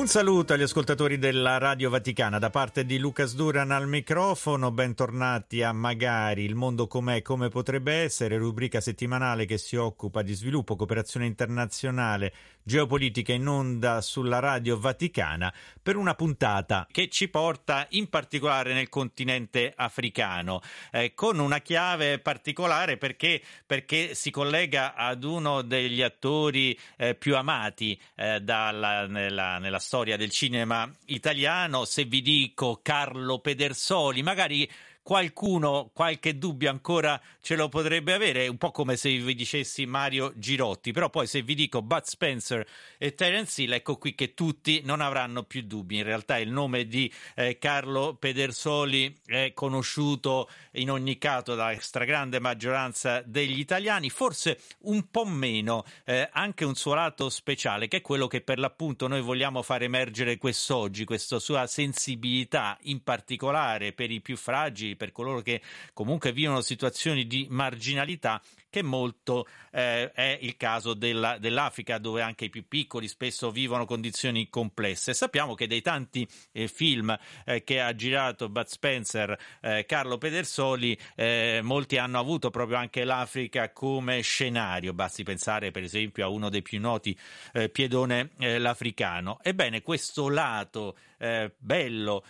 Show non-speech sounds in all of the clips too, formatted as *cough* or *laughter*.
Un saluto agli ascoltatori della Radio Vaticana. Da parte di Lucas Duran al microfono, bentornati a Magari, il mondo com'è, come potrebbe essere, rubrica settimanale che si occupa di sviluppo, cooperazione internazionale, geopolitica in onda sulla Radio Vaticana per una puntata che ci porta in particolare nel continente africano, eh, con una chiave particolare perché, perché, si collega ad uno degli attori eh, più amati eh, dalla, nella, nella storia del cinema italiano. Se vi dico Carlo Pedersoli, magari qualcuno qualche dubbio ancora ce lo potrebbe avere, un po' come se vi dicessi Mario Girotti, però poi se vi dico Bud Spencer e Terence Hill, ecco qui che tutti non avranno più dubbi. In realtà il nome di eh, Carlo Pedersoli è conosciuto in ogni caso dalla stragrande maggioranza degli italiani, forse un po' meno eh, anche un suo lato speciale, che è quello che per l'appunto noi vogliamo far emergere quest'oggi, questa sua sensibilità in particolare per i più fragili, per coloro che comunque vivono situazioni di marginalità che molto eh, è il caso della, dell'Africa dove anche i più piccoli spesso vivono condizioni complesse. Sappiamo che dei tanti eh, film eh, che ha girato Bud Spencer, eh, Carlo Pedersoli, eh, molti hanno avuto proprio anche l'Africa come scenario, basti pensare per esempio a uno dei più noti, eh, Piedone l'Africano. Ebbene, questo lato bello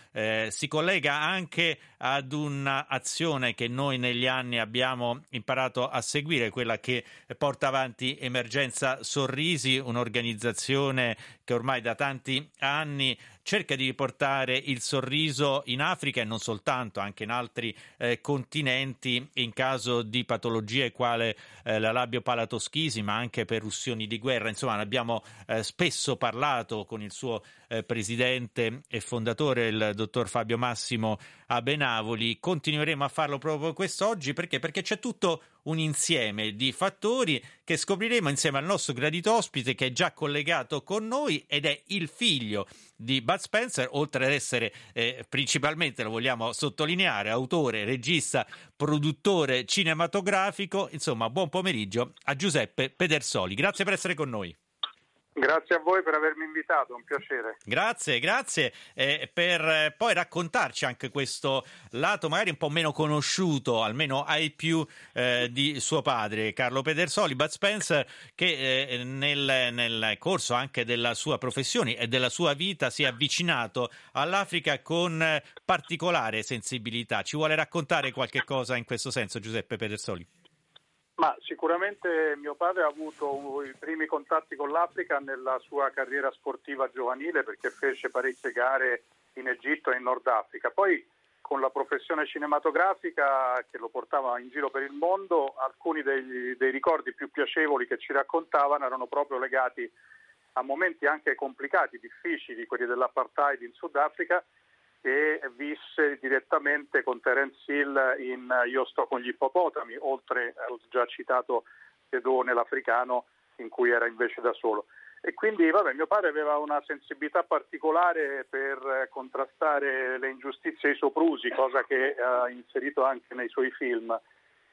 si collega anche ad un'azione che noi negli anni abbiamo imparato a seguire quella che porta avanti Emergenza Sorrisi, un'organizzazione che ormai da tanti anni cerca di riportare il sorriso in Africa e non soltanto, anche in altri eh, continenti in caso di patologie quale eh, la labiopalatoschisi, ma anche per ustioni di guerra. Insomma, ne abbiamo eh, spesso parlato con il suo eh, presidente e fondatore, il dottor Fabio Massimo Abenavoli. Continueremo a farlo proprio quest'oggi perché? Perché c'è tutto un insieme di fattori che scopriremo insieme al nostro gradito ospite che è già collegato con noi ed è il figlio di Bud Spencer, oltre ad essere eh, principalmente, lo vogliamo sottolineare, autore, regista, produttore cinematografico. Insomma, buon pomeriggio a Giuseppe Pedersoli. Grazie per essere con noi. Grazie a voi per avermi invitato, un piacere. Grazie, grazie eh, per poi raccontarci anche questo lato magari un po' meno conosciuto, almeno ai più eh, di suo padre, Carlo Pedersoli, Bud Spencer, che eh, nel, nel, corso anche della sua professione e della sua vita si è avvicinato all'Africa con particolare sensibilità. Ci vuole raccontare qualche cosa in questo senso, Giuseppe Pedersoli? Ma sicuramente mio padre ha avuto i primi contatti con l'Africa nella sua carriera sportiva giovanile perché fece parecchie gare in Egitto e in Nord Africa. Poi con la professione cinematografica che lo portava in giro per il mondo, alcuni dei, dei ricordi più piacevoli che ci raccontavano erano proprio legati a momenti anche complicati, difficili, quelli dell'apartheid in Sudafrica che visse direttamente con Terence Hill in Io sto con gli ippopotami, oltre al già citato pedone l'africano in cui era invece da solo. E quindi vabbè, mio padre aveva una sensibilità particolare per contrastare le ingiustizie e i soprusi, cosa che ha inserito anche nei suoi film.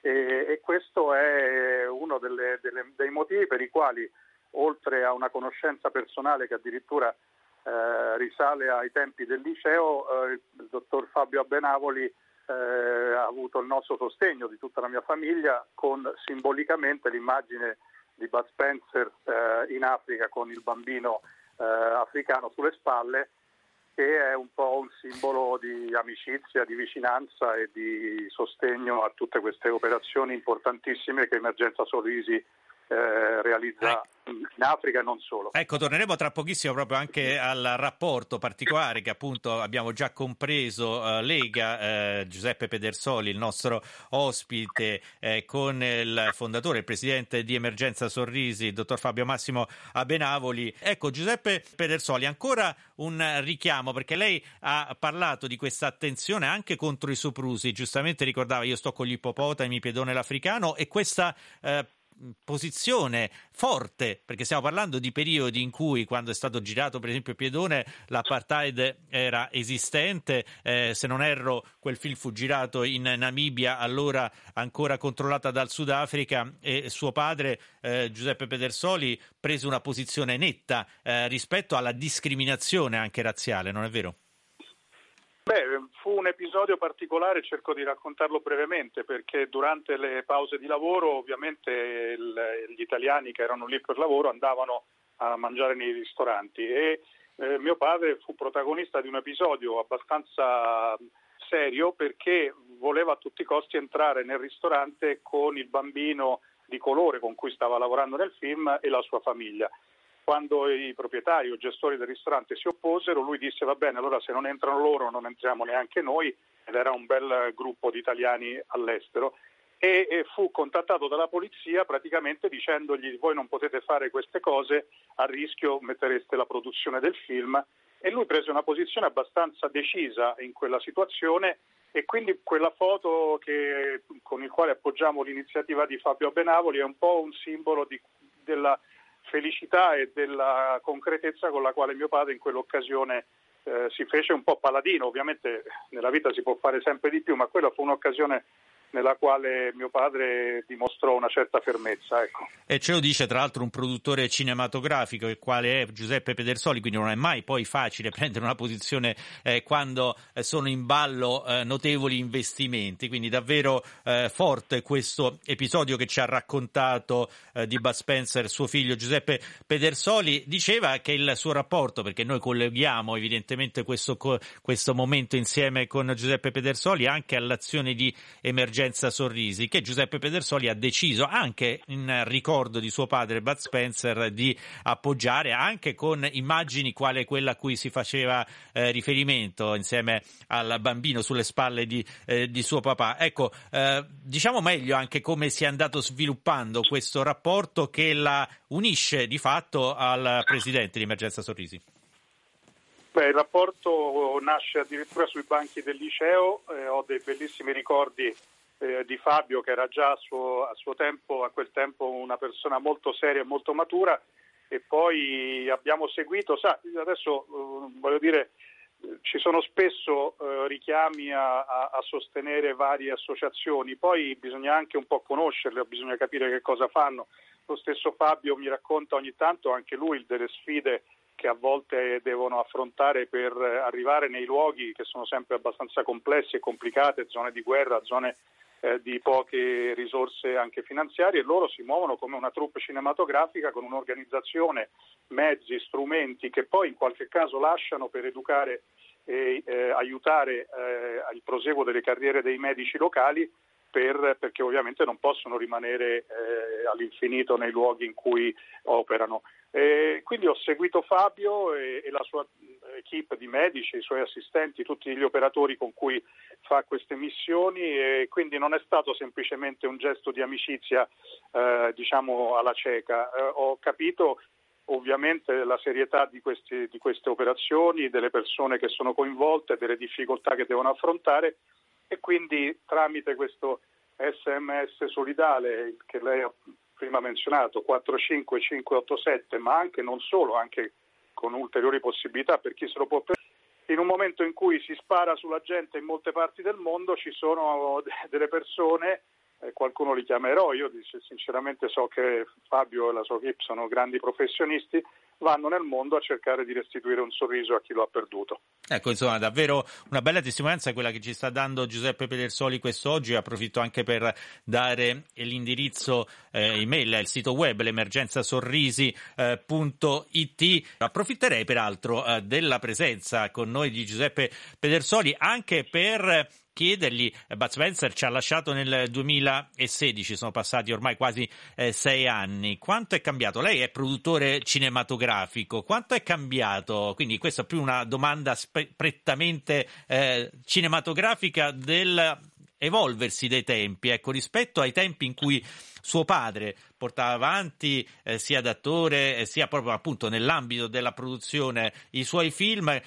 E, e questo è uno delle, delle, dei motivi per i quali, oltre a una conoscenza personale che addirittura eh, risale ai tempi del liceo, eh, il dottor Fabio Abenavoli eh, ha avuto il nostro sostegno di tutta la mia famiglia con simbolicamente l'immagine di Bud Spencer eh, in Africa con il bambino eh, africano sulle spalle che è un po' un simbolo di amicizia, di vicinanza e di sostegno a tutte queste operazioni importantissime che Emergenza Sorrisi eh, realizza in Africa e non solo. Ecco, torneremo tra pochissimo proprio anche al rapporto particolare che appunto abbiamo già compreso uh, Lega, uh, Giuseppe Pedersoli, il nostro ospite, eh, con il fondatore, il presidente di Emergenza Sorrisi, il dottor Fabio Massimo Abenavoli. Ecco, Giuseppe Pedersoli, ancora un richiamo perché lei ha parlato di questa attenzione anche contro i soprusi, giustamente ricordava io sto con gli ippopotami, piedone l'africano e questa eh, posizione forte, perché stiamo parlando di periodi in cui, quando è stato girato per esempio Piedone, l'apartheid era esistente, eh, se non erro quel film fu girato in Namibia, allora ancora controllata dal Sudafrica e suo padre eh, Giuseppe Pedersoli prese una posizione netta eh, rispetto alla discriminazione anche razziale, non è vero? Beh, fu un episodio particolare, cerco di raccontarlo brevemente, perché durante le pause di lavoro ovviamente il, gli italiani che erano lì per lavoro andavano a mangiare nei ristoranti e eh, mio padre fu protagonista di un episodio abbastanza serio perché voleva a tutti i costi entrare nel ristorante con il bambino di colore con cui stava lavorando nel film e la sua famiglia quando i proprietari o gestori del ristorante si opposero, lui disse va bene, allora se non entrano loro non entriamo neanche noi, ed era un bel gruppo di italiani all'estero, e, e fu contattato dalla polizia praticamente dicendogli voi non potete fare queste cose, a rischio mettereste la produzione del film, e lui prese una posizione abbastanza decisa in quella situazione e quindi quella foto che, con il quale appoggiamo l'iniziativa di Fabio Benavoli è un po' un simbolo di, della felicità e della concretezza con la quale mio padre in quell'occasione eh, si fece un po' paladino. Ovviamente nella vita si può fare sempre di più, ma quella fu un'occasione nella quale mio padre dimostrò una certa fermezza. Ecco. E ce lo dice tra l'altro un produttore cinematografico, il quale è Giuseppe Pedersoli, quindi non è mai poi facile *laughs* prendere una posizione eh, quando eh, sono in ballo eh, notevoli investimenti, quindi davvero eh, forte questo episodio che ci ha raccontato eh, di Bud Spencer, suo figlio Giuseppe Pedersoli, diceva che il suo rapporto, perché noi colleghiamo evidentemente questo, questo momento insieme con Giuseppe Pedersoli anche all'azione di emergenza Emergenza Sorrisi, che Giuseppe Pedersoli ha deciso anche in ricordo di suo padre Bud Spencer di appoggiare anche con immagini quale quella a cui si faceva eh, riferimento insieme al bambino sulle spalle di, eh, di suo papà. Ecco, eh, diciamo meglio anche come si è andato sviluppando questo rapporto che la unisce di fatto al presidente di Emergenza Sorrisi. Beh, il rapporto nasce addirittura sui banchi del liceo, eh, ho dei bellissimi ricordi eh, di Fabio che era già a suo, a suo, tempo, a quel tempo una persona molto seria e molto matura e poi abbiamo seguito, sa, adesso eh, voglio dire, ci sono spesso eh, richiami a, a, a, sostenere varie associazioni, poi bisogna anche un po' conoscerle, bisogna capire che cosa fanno. Lo stesso Fabio mi racconta ogni tanto anche lui delle sfide che a volte devono affrontare per arrivare nei luoghi che sono sempre abbastanza complessi e complicate, zone di guerra, zone eh, di poche risorse anche finanziarie, loro si muovono come una troupe cinematografica con un'organizzazione, mezzi, strumenti che poi in qualche caso lasciano per educare e eh, aiutare eh, il proseguo delle carriere dei medici locali per, perché ovviamente non possono rimanere eh, all'infinito nei luoghi in cui operano. E quindi ho seguito Fabio e, e, la sua equip di medici, i suoi assistenti, tutti gli operatori con cui fa queste missioni e quindi non è stato semplicemente un gesto di amicizia eh, diciamo alla cieca. Eh, ho capito ovviamente la serietà di, questi, di queste operazioni, delle persone che sono coinvolte, delle difficoltà che devono affrontare e quindi tramite questo sms solidale che lei ha prima menzionato 45587 ma anche non solo anche con ulteriori possibilità per chi se lo può permettere in un momento in cui si spara sulla gente in molte parti del mondo ci sono *laughs* delle persone eh, qualcuno li chiama eroi, io sinceramente so che Fabio e la sua equipe sono grandi professionisti, vanno nel mondo a cercare di restituire un sorriso a chi lo ha perduto. Ecco, insomma, davvero una bella testimonianza quella che ci sta dando Giuseppe Pedersoli quest'oggi. Approfitto anche per dare l'indirizzo eh, email, il sito web, l'emergenzasorrisi.it. Approfitterei peraltro eh, della presenza con noi di Giuseppe Pedersoli anche per chiedergli, Bud Spencer ci ha lasciato nel 2016, sono passati ormai quasi eh, sei anni, quanto è cambiato? Lei è produttore cinematografico, quanto è cambiato? Quindi questa è più una domanda spe- prettamente eh, cinematografica del evolversi dei tempi, ecco, rispetto ai tempi in cui suo padre portava avanti eh, sia da attore eh, sia proprio appunto nell'ambito della produzione i suoi film, eh,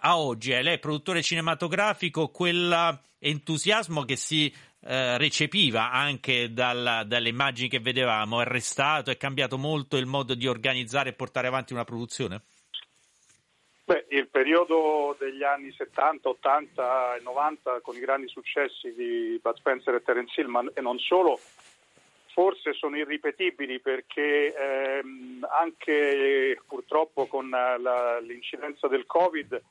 a oggi è lei produttore cinematografico, quell'entusiasmo che si eh, recepiva anche dalla, dalle immagini che vedevamo, è restato, è cambiato molto il modo di organizzare e portare avanti una produzione? Beh, il periodo degli anni 70, 80 e 90 con i grandi successi di Bud Spencer e Terence Hill, e non solo, forse sono irripetibili perché ehm, anche purtroppo con la, l'incidenza del Covid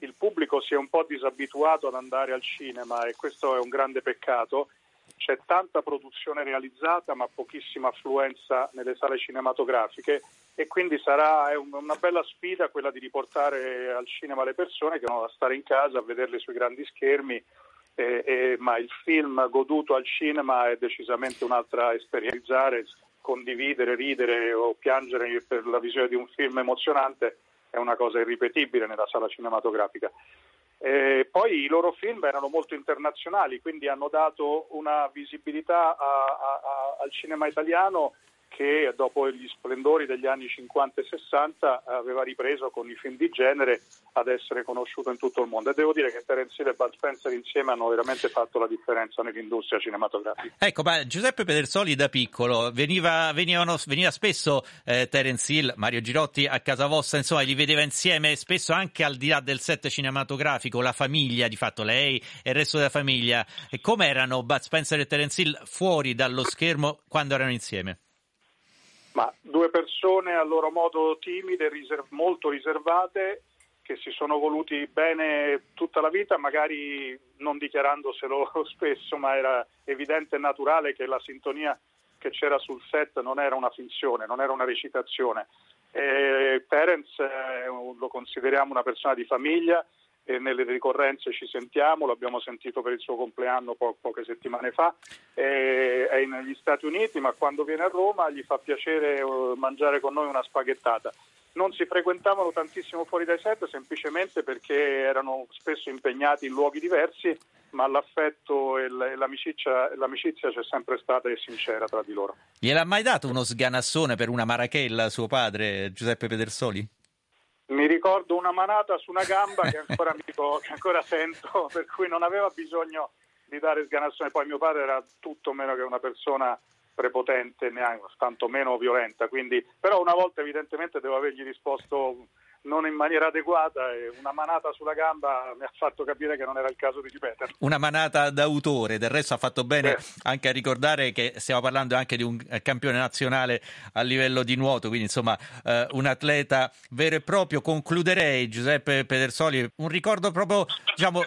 il pubblico si è un po' disabituato ad andare al cinema e questo è un grande peccato. C'è tanta produzione realizzata ma pochissima affluenza nelle sale cinematografiche e quindi sarà una bella sfida quella di riportare al cinema le persone che vanno a stare in casa a vederle sui grandi schermi, eh, eh, ma il film goduto al cinema è decisamente un'altra esperienza, condividere, ridere o piangere per la visione di un film emozionante è una cosa irripetibile nella sala cinematografica. Eh, poi i loro film erano molto internazionali, quindi hanno dato una visibilità a, a, a, al cinema italiano che dopo gli splendori degli anni 50 e 60 aveva ripreso con i film di genere ad essere conosciuto in tutto il mondo. E devo dire che Terence Hill e Bud Spencer insieme hanno veramente fatto la differenza nell'industria cinematografica. Ecco, ma Giuseppe Pedersoli da piccolo veniva, venivano, veniva spesso eh, Terence Hill, Mario Girotti a casa vostra, insomma, li vedeva insieme spesso anche al di là del set cinematografico, la famiglia, di fatto lei e il resto della famiglia. Come erano Bud Spencer e Terence Hill fuori dallo schermo quando erano insieme? Ma due persone a loro modo timide, riserv- molto riservate, che si sono voluti bene tutta la vita, magari non dichiarandoselo *laughs* spesso, ma era evidente e naturale che la sintonia che c'era sul set non era una finzione, non era una recitazione. E Terence eh, lo consideriamo una persona di famiglia, e nelle ricorrenze ci sentiamo, l'abbiamo sentito per il suo compleanno po- poche settimane fa, e è negli Stati Uniti, ma quando viene a Roma gli fa piacere uh, mangiare con noi una spaghettata. Non si frequentavano tantissimo fuori dai set semplicemente perché erano spesso impegnati in luoghi diversi, ma l'affetto e l'amicizia, l'amicizia c'è sempre stata e sincera tra di loro. Gliel'ha mai dato uno sganassone per una marachella suo padre, Giuseppe Pedersoli? Mi ricordo una manata su una gamba che ancora, dico, che ancora sento, per cui non aveva bisogno di dare sganazione. Poi mio padre era tutto meno che una persona prepotente, neanche tanto meno violenta, quindi, però una volta evidentemente devo avergli risposto non in maniera adeguata e una manata sulla gamba mi ha fatto capire che non era il caso di ripeterlo. Una manata d'autore, del resto ha fatto bene eh. anche a ricordare che stiamo parlando anche di un campione nazionale a livello di nuoto, quindi insomma eh, un atleta vero e proprio. Concluderei Giuseppe Pedersoli, un ricordo proprio diciamo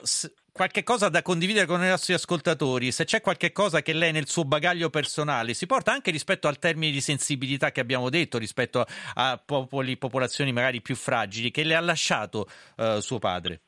qualche cosa da condividere con i nostri ascoltatori, se c'è qualche cosa che lei nel suo bagaglio personale si porta anche rispetto al termine di sensibilità che abbiamo detto, rispetto a popoli, popolazioni magari più fragili, che le ha lasciato eh, suo padre.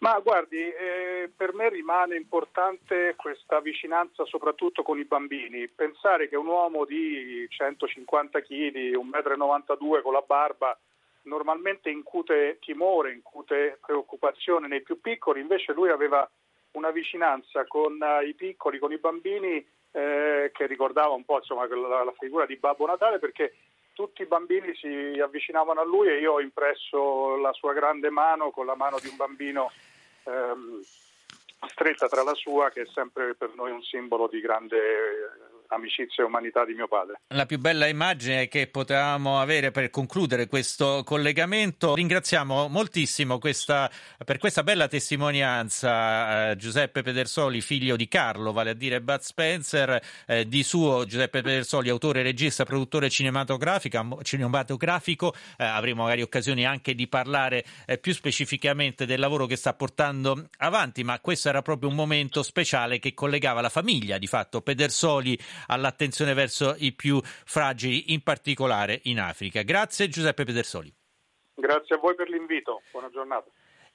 Ma guardi, eh, per me rimane importante questa vicinanza soprattutto con i bambini. Pensare che un uomo di 150 kg, 1,92 m con la barba, normalmente incute timore, incute preoccupazione nei più piccoli, invece lui aveva una vicinanza con uh, i piccoli, con i bambini eh, che ricordava un po' insomma, la, la, figura di Babbo Natale perché tutti i bambini si avvicinavano a lui e io ho impresso la sua grande mano con la mano di un bambino ehm, stretta tra la sua che è sempre per noi un simbolo di grande amicizia e umanità di mio padre. La più bella immagine che potevamo avere per concludere questo collegamento. Ringraziamo moltissimo questa, per questa bella testimonianza eh, Giuseppe Pedersoli, figlio di Carlo, vale a dire Bud Spencer, eh, di suo Giuseppe Pedersoli, autore, regista, produttore cinematografico. Eh, avremo magari occasioni anche di parlare eh, più specificamente del lavoro che sta portando avanti, ma questo era proprio un momento speciale che collegava la famiglia, di fatto Pedersoli all'attenzione verso i più fragili, in particolare in Africa. Grazie Giuseppe Pedersoli. Grazie a voi per l'invito, buona giornata.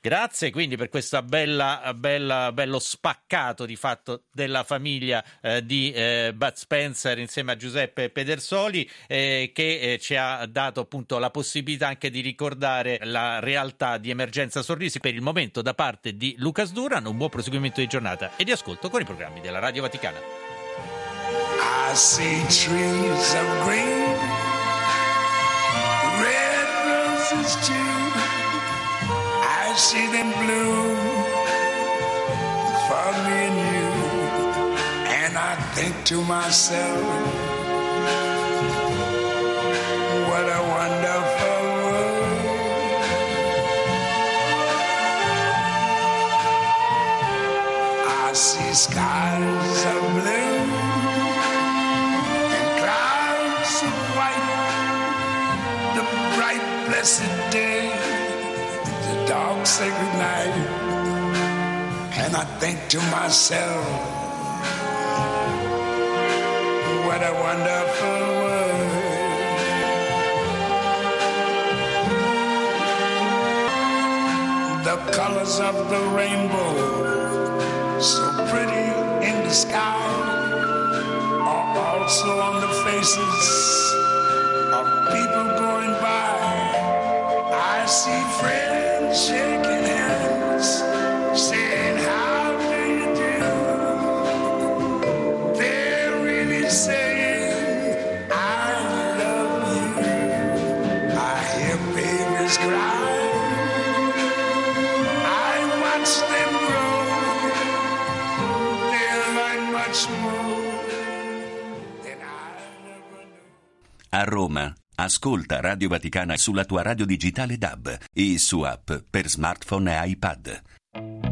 Grazie quindi per questo bello spaccato di fatto della famiglia eh, di eh, Bud Spencer insieme a Giuseppe Pedersoli eh, che eh, ci ha dato appunto la possibilità anche di ricordare la realtà di Emergenza Sorrisi per il momento da parte di Lucas Duran. Un buon proseguimento di giornata e di ascolto con i programmi della Radio Vaticana. I see trees of green, red roses too. I see them bloom for me and you. And I think to myself, what a wonderful world. I see skies blessed day the dog say goodnight. And I think to myself, what a wonderful world. The colors of the rainbow, so pretty in the sky, are also on the faces A Roma. Ascolta Radio Vaticana sulla tua radio digitale DAB e su app per smartphone e iPad.